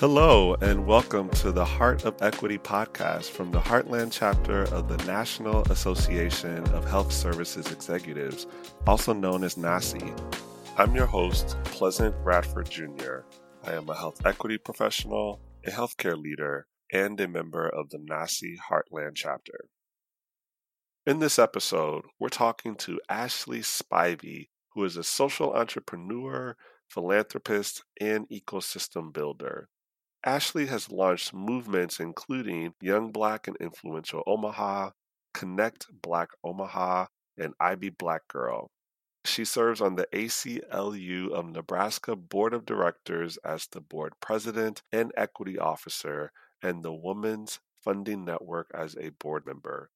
Hello, and welcome to the Heart of Equity podcast from the Heartland chapter of the National Association of Health Services Executives, also known as NAHSE. I'm your host, Pleasant Radford Jr. I am a health equity professional, a healthcare leader, and a member of the NAHSE Heartland chapter. In this episode, we're talking to Ashlei Spivey, who is a social entrepreneur, philanthropist, and ecosystem builder. Ashlei has launched movements including Young Black and Influential Omaha, Connect Black Omaha, and I Be Black Girl. She serves on the ACLU of Nebraska Board of Directors as the board president and equity officer, and the Women's Funding Network as a board member.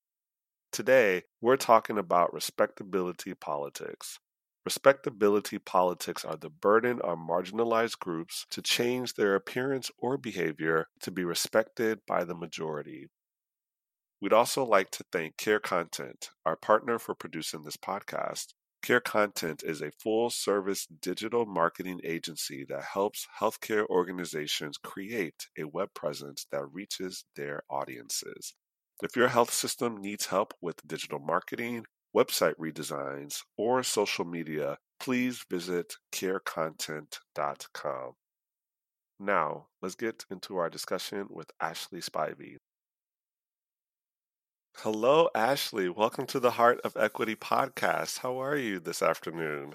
Today, we're talking about respectability politics. Respectability politics are the burden on marginalized groups to change their appearance or behavior to be respected by the majority. We'd also like to thank Care Content, our partner for producing this podcast. Care Content is a full service digital marketing agency that helps healthcare organizations create a web presence that reaches their audiences. If your health system needs help with digital marketing, website redesigns, or social media, please visit carecontent.com. Now, let's get into our discussion with Ashlei Spivey. Hello, Ashlei. Welcome to the Heart of Equity podcast. How are you this afternoon?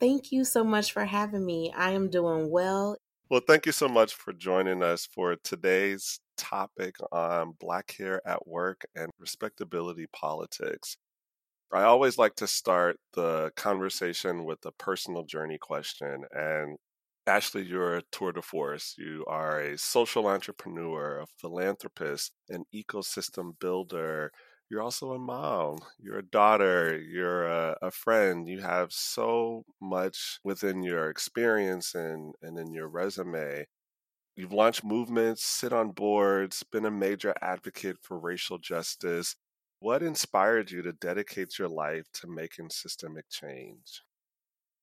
Thank you so much for having me. I am doing well. Well, thank you so much for joining us for today's topic on Black hair at work and respectability politics. I always like to start the conversation with a personal journey question. And Ashlei, you're a tour de force. You are a social entrepreneur, a philanthropist, an ecosystem builder. You're also a mom, you're a daughter, you're a, a, friend. You have so much within your experience and, and in your resume. You've launched movements, sit on boards, been a major advocate for racial justice, what inspired you to dedicate your life to making systemic change?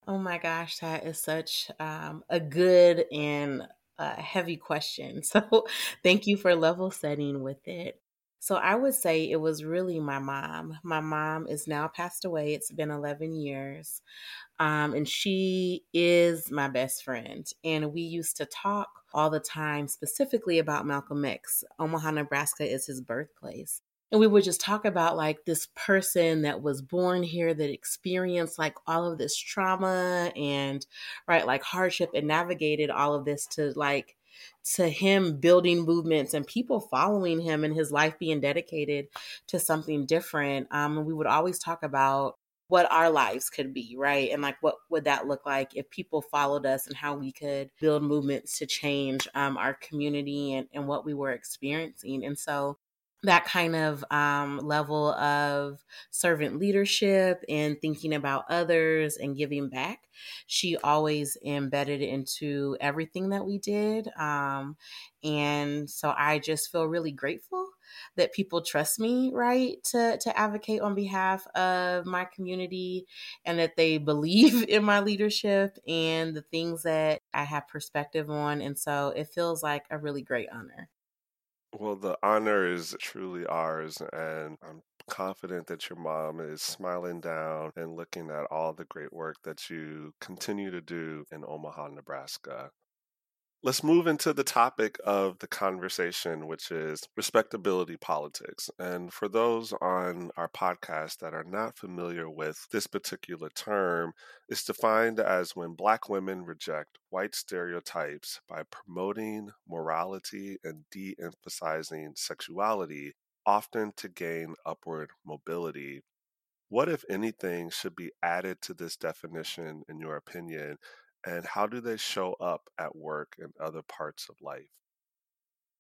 Oh my gosh, that is such um, a good and uh, heavy question. So, thank you for level setting with it. So, I would say it was really my mom. My mom is now passed away. It's been 11 years. Um, and she is my best friend. And we used to talk all the time, specifically about Malcolm X. Omaha, Nebraska is his birthplace and we would just talk about like this person that was born here that experienced like all of this trauma and right like hardship and navigated all of this to like to him building movements and people following him and his life being dedicated to something different. Um we would always talk about what our lives could be right? And like what would that look like if people followed us and how we could build movements to change um, our community and, and what we were experiencing. And so that kind of um, level of servant leadership and thinking about others and giving back. She always embedded into everything that we did um, and so i just feel really grateful that people trust me right to to advocate on behalf of my community and that they believe in my leadership and the things that i have perspective on and so it feels like a really great honor well, the honor is truly ours, and I'm confident that your mom is smiling down and looking at all the great work that you continue to do in Omaha, Nebraska. Let's move into the topic of the conversation, which is respectability politics. And for those on our podcast that are not familiar with this particular term, it's defined as when Black women reject white stereotypes by promoting morality and de emphasizing sexuality, often to gain upward mobility. What, if anything, should be added to this definition, in your opinion, and how do they show up at work and other parts of life?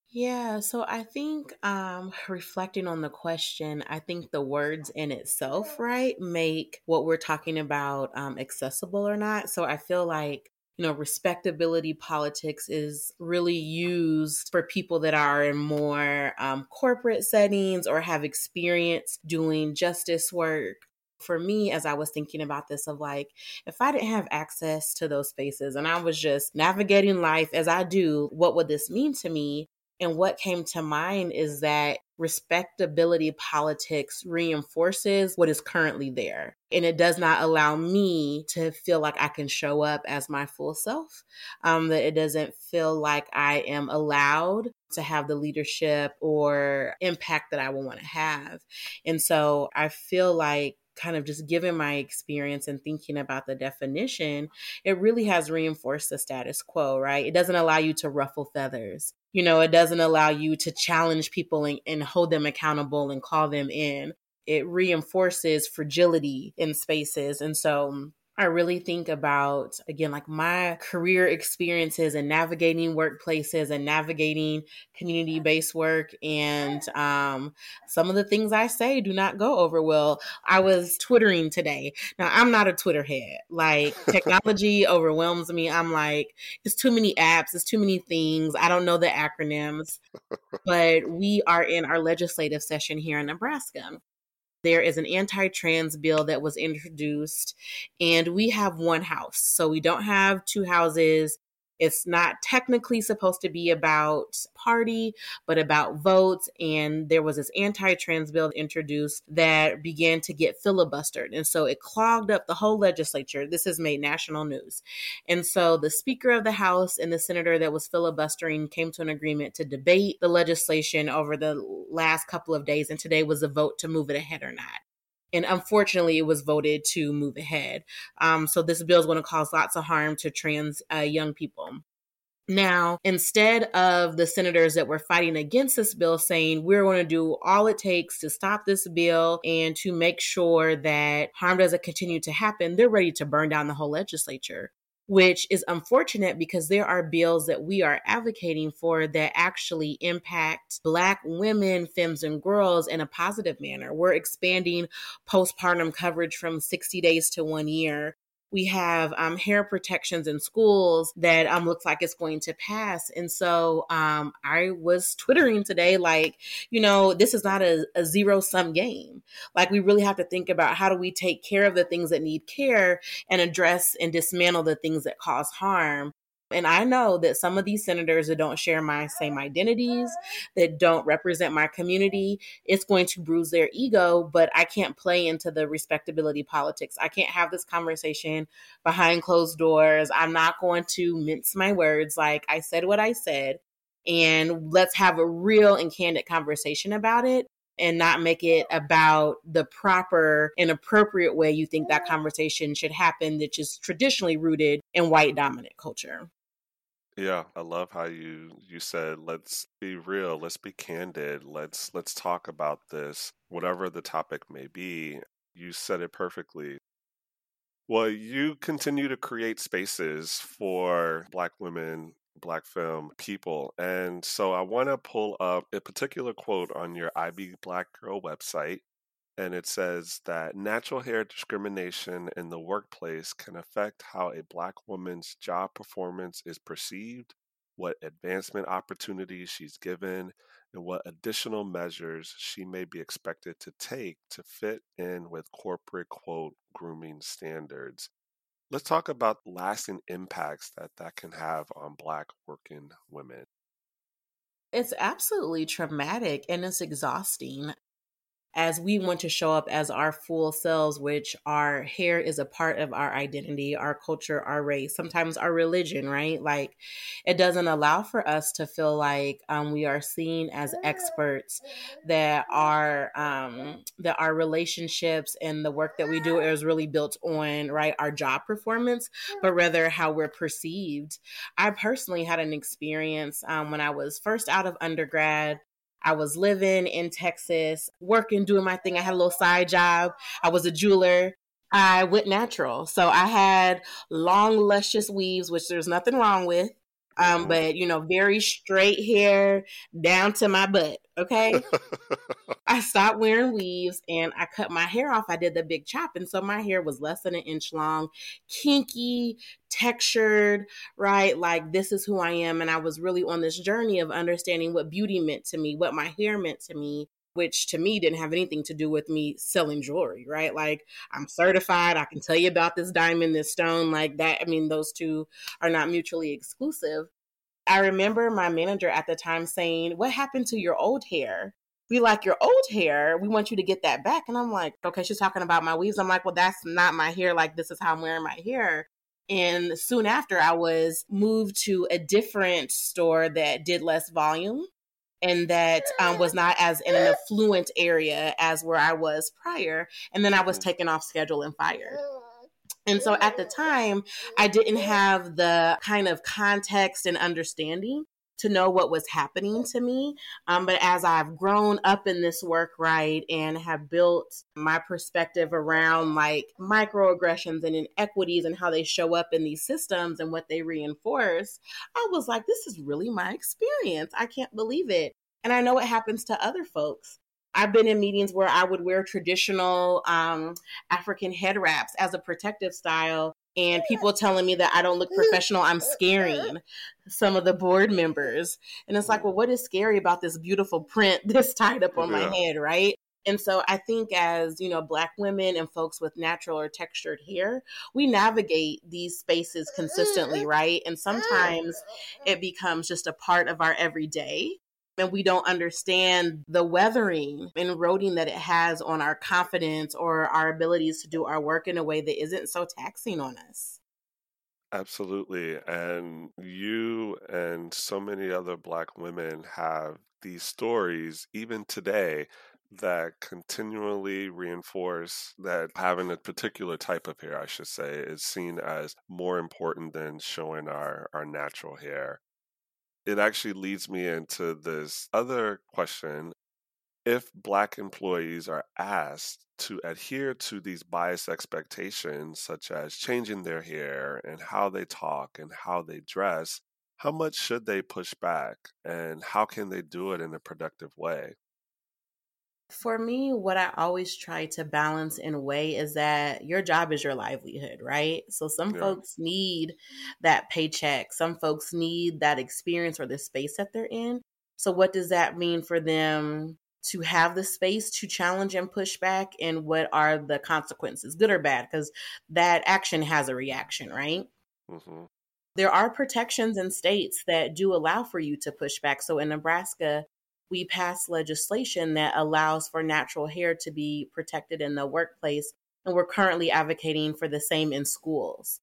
Yeah, so I think um, reflecting on the question, I think the words in itself, right, make what we're talking about um, accessible or not. So I feel like you know, respectability politics is really used for people that are in more um, corporate settings or have experience doing justice work for me, as I was thinking about this, of like, if I didn't have access to those spaces and I was just navigating life as I do, what would this mean to me? And what came to mind is that respectability politics reinforces what is currently there. And it does not allow me to feel like I can show up as my full self, um, that it doesn't feel like I am allowed to have the leadership or impact that I would want to have. And so I feel like kind of just given my experience and thinking about the definition, it really has reinforced the status quo, right? It doesn't allow you to ruffle feathers. You know, it doesn't allow you to challenge people and, and hold them accountable and call them in. It reinforces fragility in spaces. And so I really think about, again, like my career experiences and navigating workplaces and navigating community based work. And um, some of the things I say do not go over well. I was Twittering today. Now, I'm not a Twitter head. Like, technology overwhelms me. I'm like, it's too many apps, it's too many things. I don't know the acronyms. But we are in our legislative session here in Nebraska there is an anti trans bill that was introduced, and we have one house. So we don't have two houses. It's not technically supposed to be about party, but about votes. And there was this anti trans bill introduced that began to get filibustered. And so it clogged up the whole legislature. This has made national news. And so the Speaker of the House and the senator that was filibustering came to an agreement to debate the legislation over the last couple of days. And today was a vote to move it ahead or not and unfortunately, it was voted to move ahead. Um, so this bill is going to cause lots of harm to trans uh, young people. Now, instead of the senators that were fighting against this bill saying we're going to do all it takes to stop this bill and to make sure that harm doesn't continue to happen, they're ready to burn down the whole legislature which is unfortunate because there are bills that we are advocating for that actually impact Black women, femmes, and girls in a positive manner. We're expanding postpartum coverage from 60 days to one year we have um, hair protections in schools that um, looks like it's going to pass. And so um, I was twittering today, like, you know, this is not a, a zero sum game. Like, we really have to think about how do we take care of the things that need care and address and dismantle the things that cause harm. And I know that some of these senators that don't share my same identities, that don't represent my community, it's going to bruise their ego, but I can't play into the respectability politics. I can't have this conversation behind closed doors. I'm not going to mince my words. Like I said what I said. And let's have a real and candid conversation about it and not make it about the proper and appropriate way you think that conversation should happen, which is traditionally rooted in white dominant culture. Yeah, I love how you you said let's be real, let's be candid, let's let's talk about this, whatever the topic may be. You said it perfectly. Well, you continue to create spaces for Black women, Black film people. And so I want to pull up a particular quote on your I Be Black Girl website and it says that natural hair discrimination in the workplace can affect how a black woman's job performance is perceived, what advancement opportunities she's given, and what additional measures she may be expected to take to fit in with corporate quote grooming standards. Let's talk about lasting impacts that that can have on black working women. It's absolutely traumatic and it's exhausting as we want to show up as our full selves, which our hair is a part of our identity, our culture, our race, sometimes our religion, right? Like it doesn't allow for us to feel like um, we are seen as experts, that our um, that our relationships and the work that we do is really built on right our job performance, but rather how we're perceived. I personally had an experience um, when I was first out of undergrad. I was living in Texas, working, doing my thing. I had a little side job. I was a jeweler. I went natural. So I had long, luscious weaves, which there's nothing wrong with. Um, mm-hmm. but you know, very straight hair down to my butt. Okay. I stopped wearing weaves and I cut my hair off. I did the big chop. And so my hair was less than an inch long, kinky, textured, right? Like this is who I am. And I was really on this journey of understanding what beauty meant to me, what my hair meant to me. Which to me didn't have anything to do with me selling jewelry, right? Like I'm certified, I can tell you about this diamond, this stone, like that. I mean, those two are not mutually exclusive. I remember my manager at the time saying, What happened to your old hair? We like your old hair. We want you to get that back. And I'm like, Okay, she's talking about my weaves. I'm like, Well, that's not my hair. Like, this is how I'm wearing my hair. And soon after, I was moved to a different store that did less volume and that um, was not as in an affluent area as where I was prior. And then I was mm-hmm. taken off schedule and fired. And so at the time, I didn't have the kind of context and understanding to know what was happening to me. Um, but as I've grown up in this work, right, and have built my perspective around like microaggressions and inequities and how they show up in these systems and what they reinforce, I was like, this is really my experience. I can't believe it. And I know it happens to other folks. I've been in meetings where I would wear traditional um, African head wraps as a protective style and people telling me that I don't look professional, I'm scaring some of the board members. And it's like, well, what is scary about this beautiful print that's tied up on yeah. my head, right? And so I think as, you know, black women and folks with natural or textured hair, we navigate these spaces consistently, mm-hmm. right? And sometimes it becomes just a part of our everyday and we don't understand the weathering and eroding that it has on our confidence or our abilities to do our work in a way that isn't so taxing on us. Absolutely. And you and so many other Black women have these stories, even today, that continually reinforce that having a particular type of hair, I should say, is seen as more important than showing our, our natural hair it actually leads me into this other question. If Black employees are asked to adhere to these bias expectations, such as changing their hair and how they talk and how they dress, how much should they push back and how can they do it in a productive way? For me, what I always try to balance in a way is that your job is your livelihood, right? So some yeah. folks need that paycheck, some folks need that experience or the space that they're in. So, what does that mean for them to have the space to challenge and push back? And what are the consequences, good or bad? Because that action has a reaction, right? Mm-hmm. There are protections in states that do allow for you to push back. So, in Nebraska, we passed legislation that allows for natural hair to be protected in the workplace. And we're currently advocating for the same in schools.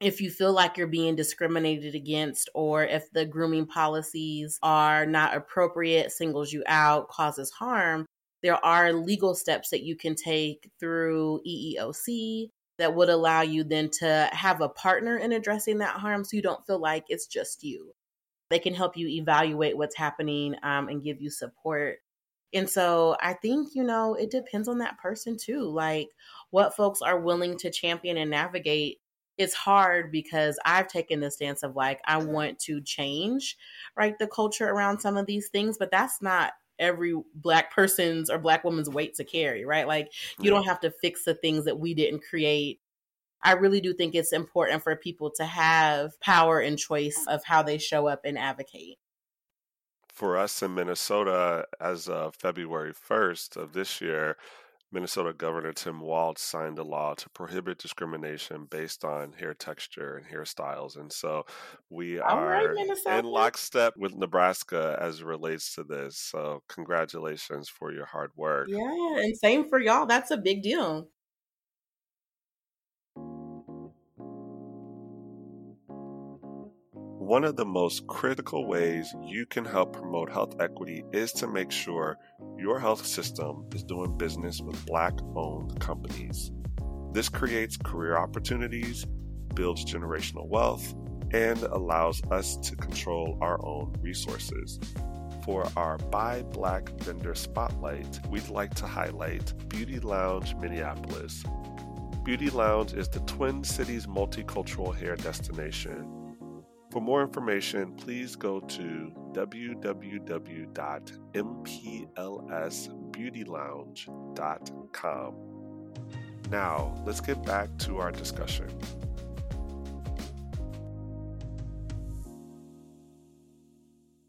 If you feel like you're being discriminated against, or if the grooming policies are not appropriate, singles you out, causes harm, there are legal steps that you can take through EEOC that would allow you then to have a partner in addressing that harm so you don't feel like it's just you they can help you evaluate what's happening um, and give you support. And so I think, you know, it depends on that person too. Like what folks are willing to champion and navigate. It's hard because I've taken the stance of like, I want to change, right, the culture around some of these things, but that's not every black person's or black woman's weight to carry, right? Like you don't have to fix the things that we didn't create I really do think it's important for people to have power and choice of how they show up and advocate. For us in Minnesota, as of February 1st of this year, Minnesota Governor Tim Walz signed a law to prohibit discrimination based on hair texture and hairstyles. And so we are right, in lockstep with Nebraska as it relates to this. So congratulations for your hard work. Yeah, and same for y'all. That's a big deal. One of the most critical ways you can help promote health equity is to make sure your health system is doing business with Black owned companies. This creates career opportunities, builds generational wealth, and allows us to control our own resources. For our Buy Black Vendor Spotlight, we'd like to highlight Beauty Lounge Minneapolis. Beauty Lounge is the Twin Cities multicultural hair destination for more information, please go to www.mplsbeautylounge.com. Now, let's get back to our discussion.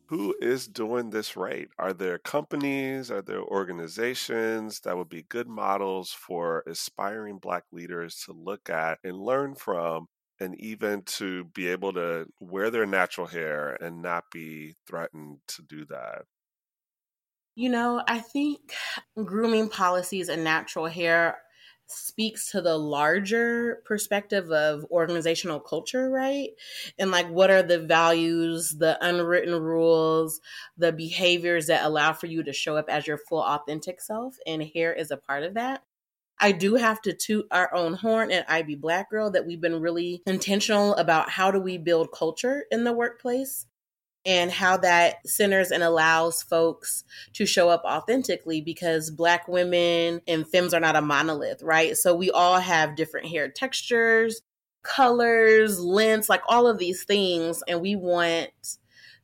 who is doing this right? Are there companies, are there organizations that would be good models for aspiring Black leaders to look at and learn from, and even to be able to wear their natural hair and not be threatened to do that? You know, I think grooming policies and natural hair speaks to the larger perspective of organizational culture, right? And like what are the values, the unwritten rules, the behaviors that allow for you to show up as your full authentic self and hair is a part of that. I do have to toot our own horn at I Be Black Girl that we've been really intentional about how do we build culture in the workplace and how that centers and allows folks to show up authentically because black women and femmes are not a monolith, right? So we all have different hair textures, colors, lengths, like all of these things. And we want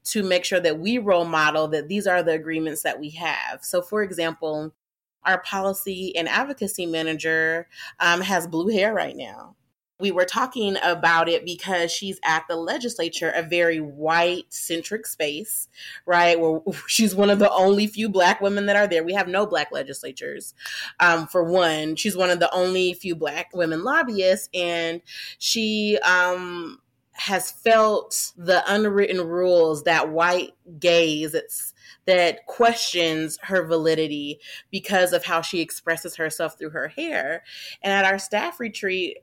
to make sure that we role model that these are the agreements that we have. So, for example, our policy and advocacy manager um, has blue hair right now we were talking about it because she's at the legislature, a very white centric space, right? Where she's one of the only few black women that are there. We have no black legislatures. Um, for one, she's one of the only few black women lobbyists, and she um, has felt the unwritten rules that white gaze it's that questions her validity because of how she expresses herself through her hair and at our staff retreat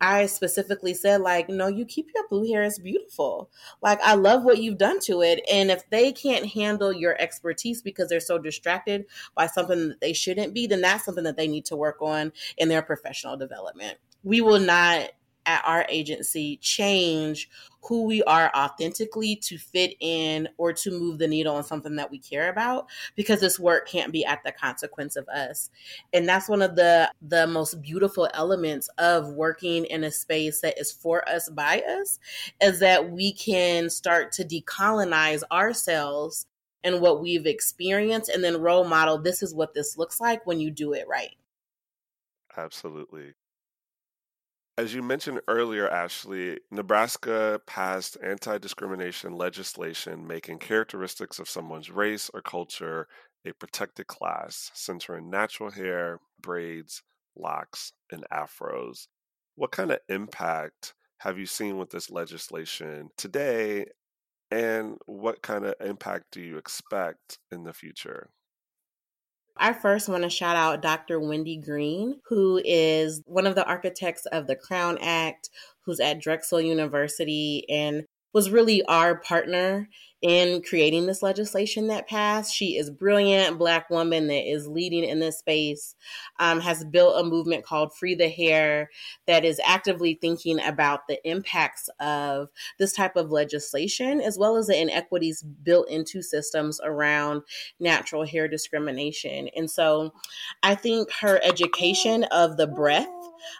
I specifically said, like, no, you keep your blue hair. It's beautiful. Like, I love what you've done to it. And if they can't handle your expertise because they're so distracted by something that they shouldn't be, then that's something that they need to work on in their professional development. We will not at our agency change who we are authentically to fit in or to move the needle on something that we care about because this work can't be at the consequence of us. And that's one of the the most beautiful elements of working in a space that is for us by us is that we can start to decolonize ourselves and what we've experienced and then role model this is what this looks like when you do it right. Absolutely as you mentioned earlier, Ashlei, Nebraska passed anti discrimination legislation making characteristics of someone's race or culture a protected class, centering natural hair, braids, locks, and afros. What kind of impact have you seen with this legislation today, and what kind of impact do you expect in the future? I first want to shout out Dr. Wendy Greene, who is one of the architects of the Crown Act, who's at Drexel University and was really our partner in creating this legislation that passed. She is brilliant black woman that is leading in this space, um, has built a movement called Free the Hair that is actively thinking about the impacts of this type of legislation, as well as the inequities built into systems around natural hair discrimination. And so I think her education of the breadth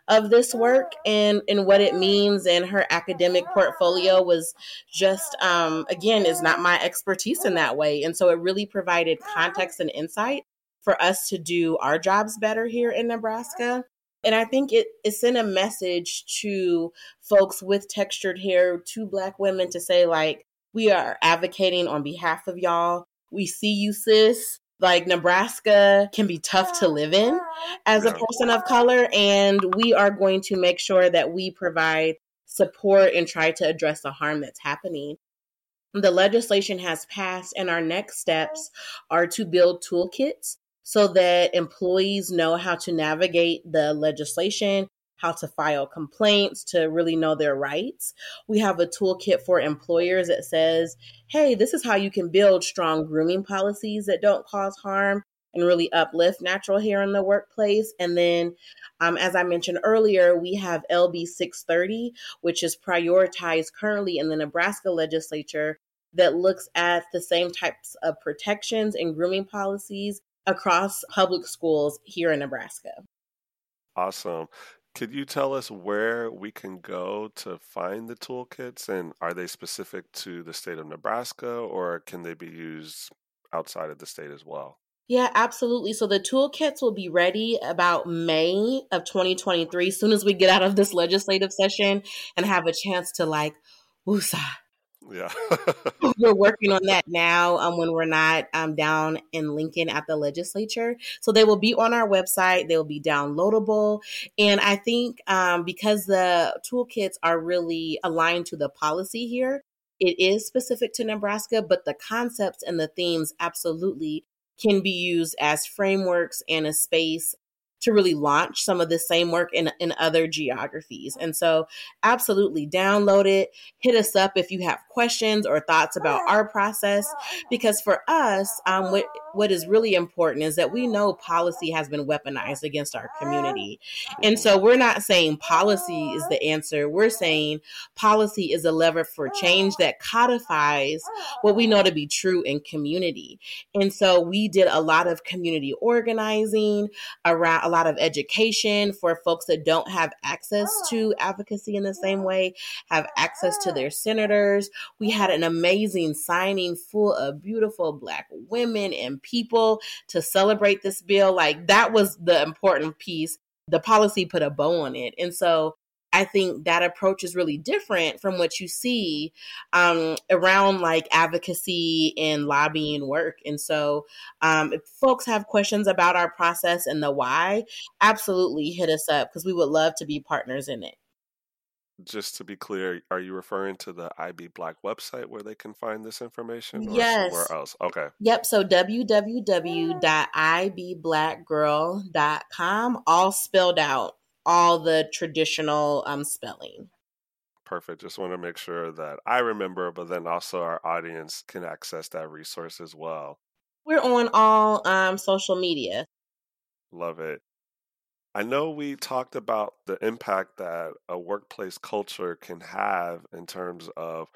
of this work and and what it means and her academic portfolio was just um, again is not my expertise in that way and so it really provided context and insight for us to do our jobs better here in Nebraska and I think it, it sent a message to folks with textured hair, to Black women to say, like, we are advocating on behalf of y'all. We see you, sis like Nebraska can be tough to live in as a person of color. And we are going to make sure that we provide support and try to address the harm that's happening. The legislation has passed, and our next steps are to build toolkits so that employees know how to navigate the legislation how to file complaints, to really know their rights. We have a toolkit for employers that says, hey, this is how you can build strong grooming policies that don't cause harm and really uplift natural hair in the workplace. And then, um, as I mentioned earlier, we have LB 630, which is prioritized currently in the Nebraska legislature that looks at the same types of protections and grooming policies across public schools here in Nebraska. Awesome. Could you tell us where we can go to find the toolkits and are they specific to the state of Nebraska or can they be used outside of the state as well? Yeah, absolutely. So the toolkits will be ready about May of 2023, as soon as we get out of this legislative session and have a chance to like, woosah, Yeah. we're working on that now um, when we're not um, down in Lincoln at the legislature. So they will be on our website, they will be downloadable. And I think um, because the toolkits are really aligned to the policy here, it is specific to Nebraska, but the concepts and the themes absolutely can be used as frameworks and a space to really launch some of the same work in, in other geographies. And so, absolutely download it. Hit us up if you have questions or thoughts about our process. Because for us, um, what, what is really important is that we know policy has been weaponized against our community. And so, we're not saying policy is the answer. We're saying policy is a lever for change that codifies what we know to be true in community. And so, we did a lot of community organizing around a lot of education for folks that don't have access to advocacy in the same way, have access to their senators. We had an amazing signing full of beautiful Black women and people to celebrate this bill. Like that was the important piece. The policy put a bow on it. And so I think that approach is really different from what you see um, around like advocacy and lobbying work. And so, um, if folks have questions about our process and the why, absolutely hit us up because we would love to be partners in it. Just to be clear, are you referring to the I Be Black website where they can find this information? Or yes. Somewhere else. Okay. Yep. So www.ibeblackgirl.com, all spelled out all the traditional um, spelling. Perfect. Just want to make sure that I remember, but then also our audience can access that resource as well. We're on all um, social media. Love it. I know we talked about the impact that a workplace culture can have in terms of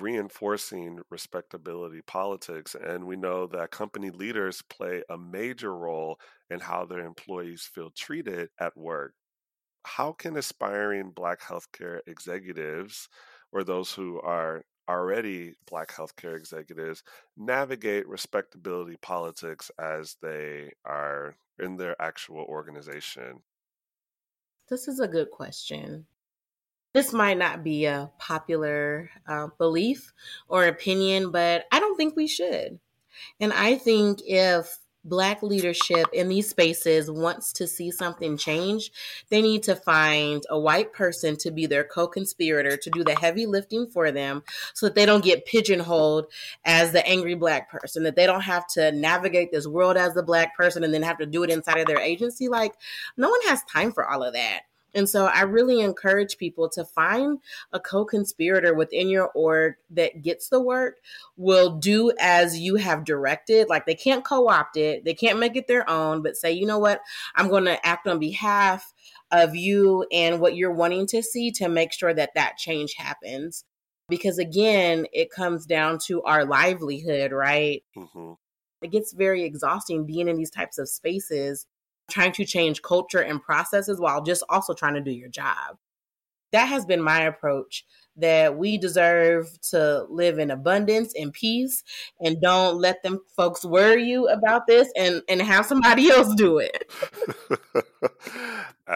reinforcing respectability politics. And we know that company leaders play a major role in how their employees feel treated at work how can aspiring Black healthcare executives or those who are already Black healthcare executives navigate respectability politics as they are in their actual organization? This is a good question. This might not be a popular uh, belief or opinion, but I don't think we should. And I think if Black leadership in these spaces wants to see something change, they need to find a white person to be their co conspirator to do the heavy lifting for them so that they don't get pigeonholed as the angry Black person, that they don't have to navigate this world as the Black person and then have to do it inside of their agency. Like, no one has time for all of that. And so I really encourage people to find a co conspirator within your org that gets the work, will do as you have directed. Like they can't co opt it, they can't make it their own, but say, you know what, I'm going to act on behalf of you and what you're wanting to see to make sure that that change happens. Because again, it comes down to our livelihood, right? Mm-hmm. It gets very exhausting being in these types of spaces trying to change culture and processes while just also trying to do your job. That has been my approach that we deserve to live in abundance and peace and don't let them folks worry you about this and and have somebody else do it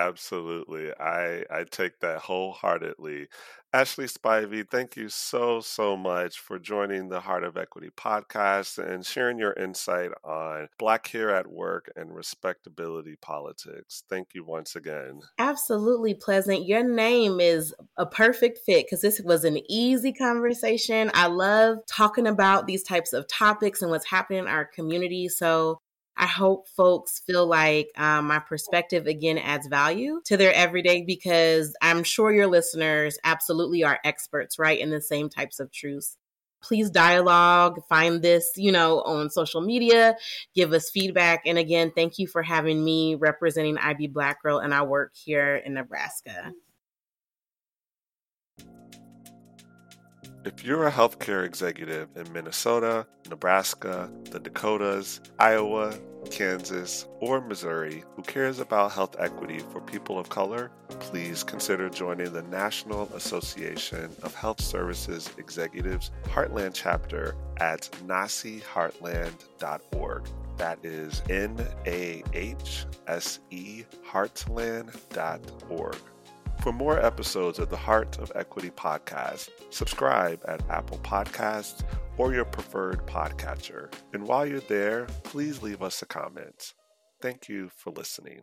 absolutely i i take that wholeheartedly Ashlei Spivey, thank you so, so much for joining the Heart of Equity podcast and sharing your insight on Black Hair at Work and respectability politics. Thank you once again. Absolutely, Pleasant. Your name is a perfect fit because this was an easy conversation. I love talking about these types of topics and what's happening in our community. So I hope folks feel like um, my perspective again adds value to their everyday because I'm sure your listeners absolutely are experts, right, in the same types of truths. Please dialogue, find this, you know, on social media, give us feedback. And again, thank you for having me representing I Be Black Girl and our work here in Nebraska. If you're a healthcare executive in Minnesota, Nebraska, the Dakotas, Iowa, Kansas, or Missouri who cares about health equity for people of color, please consider joining the National Association of Health Services Executives Heartland chapter at nahseheartland.org. That is N A H S E heartland.org. For more episodes of the Heart of Equity podcast, subscribe at Apple Podcasts or your preferred podcatcher. And while you're there, please leave us a comment. Thank you for listening.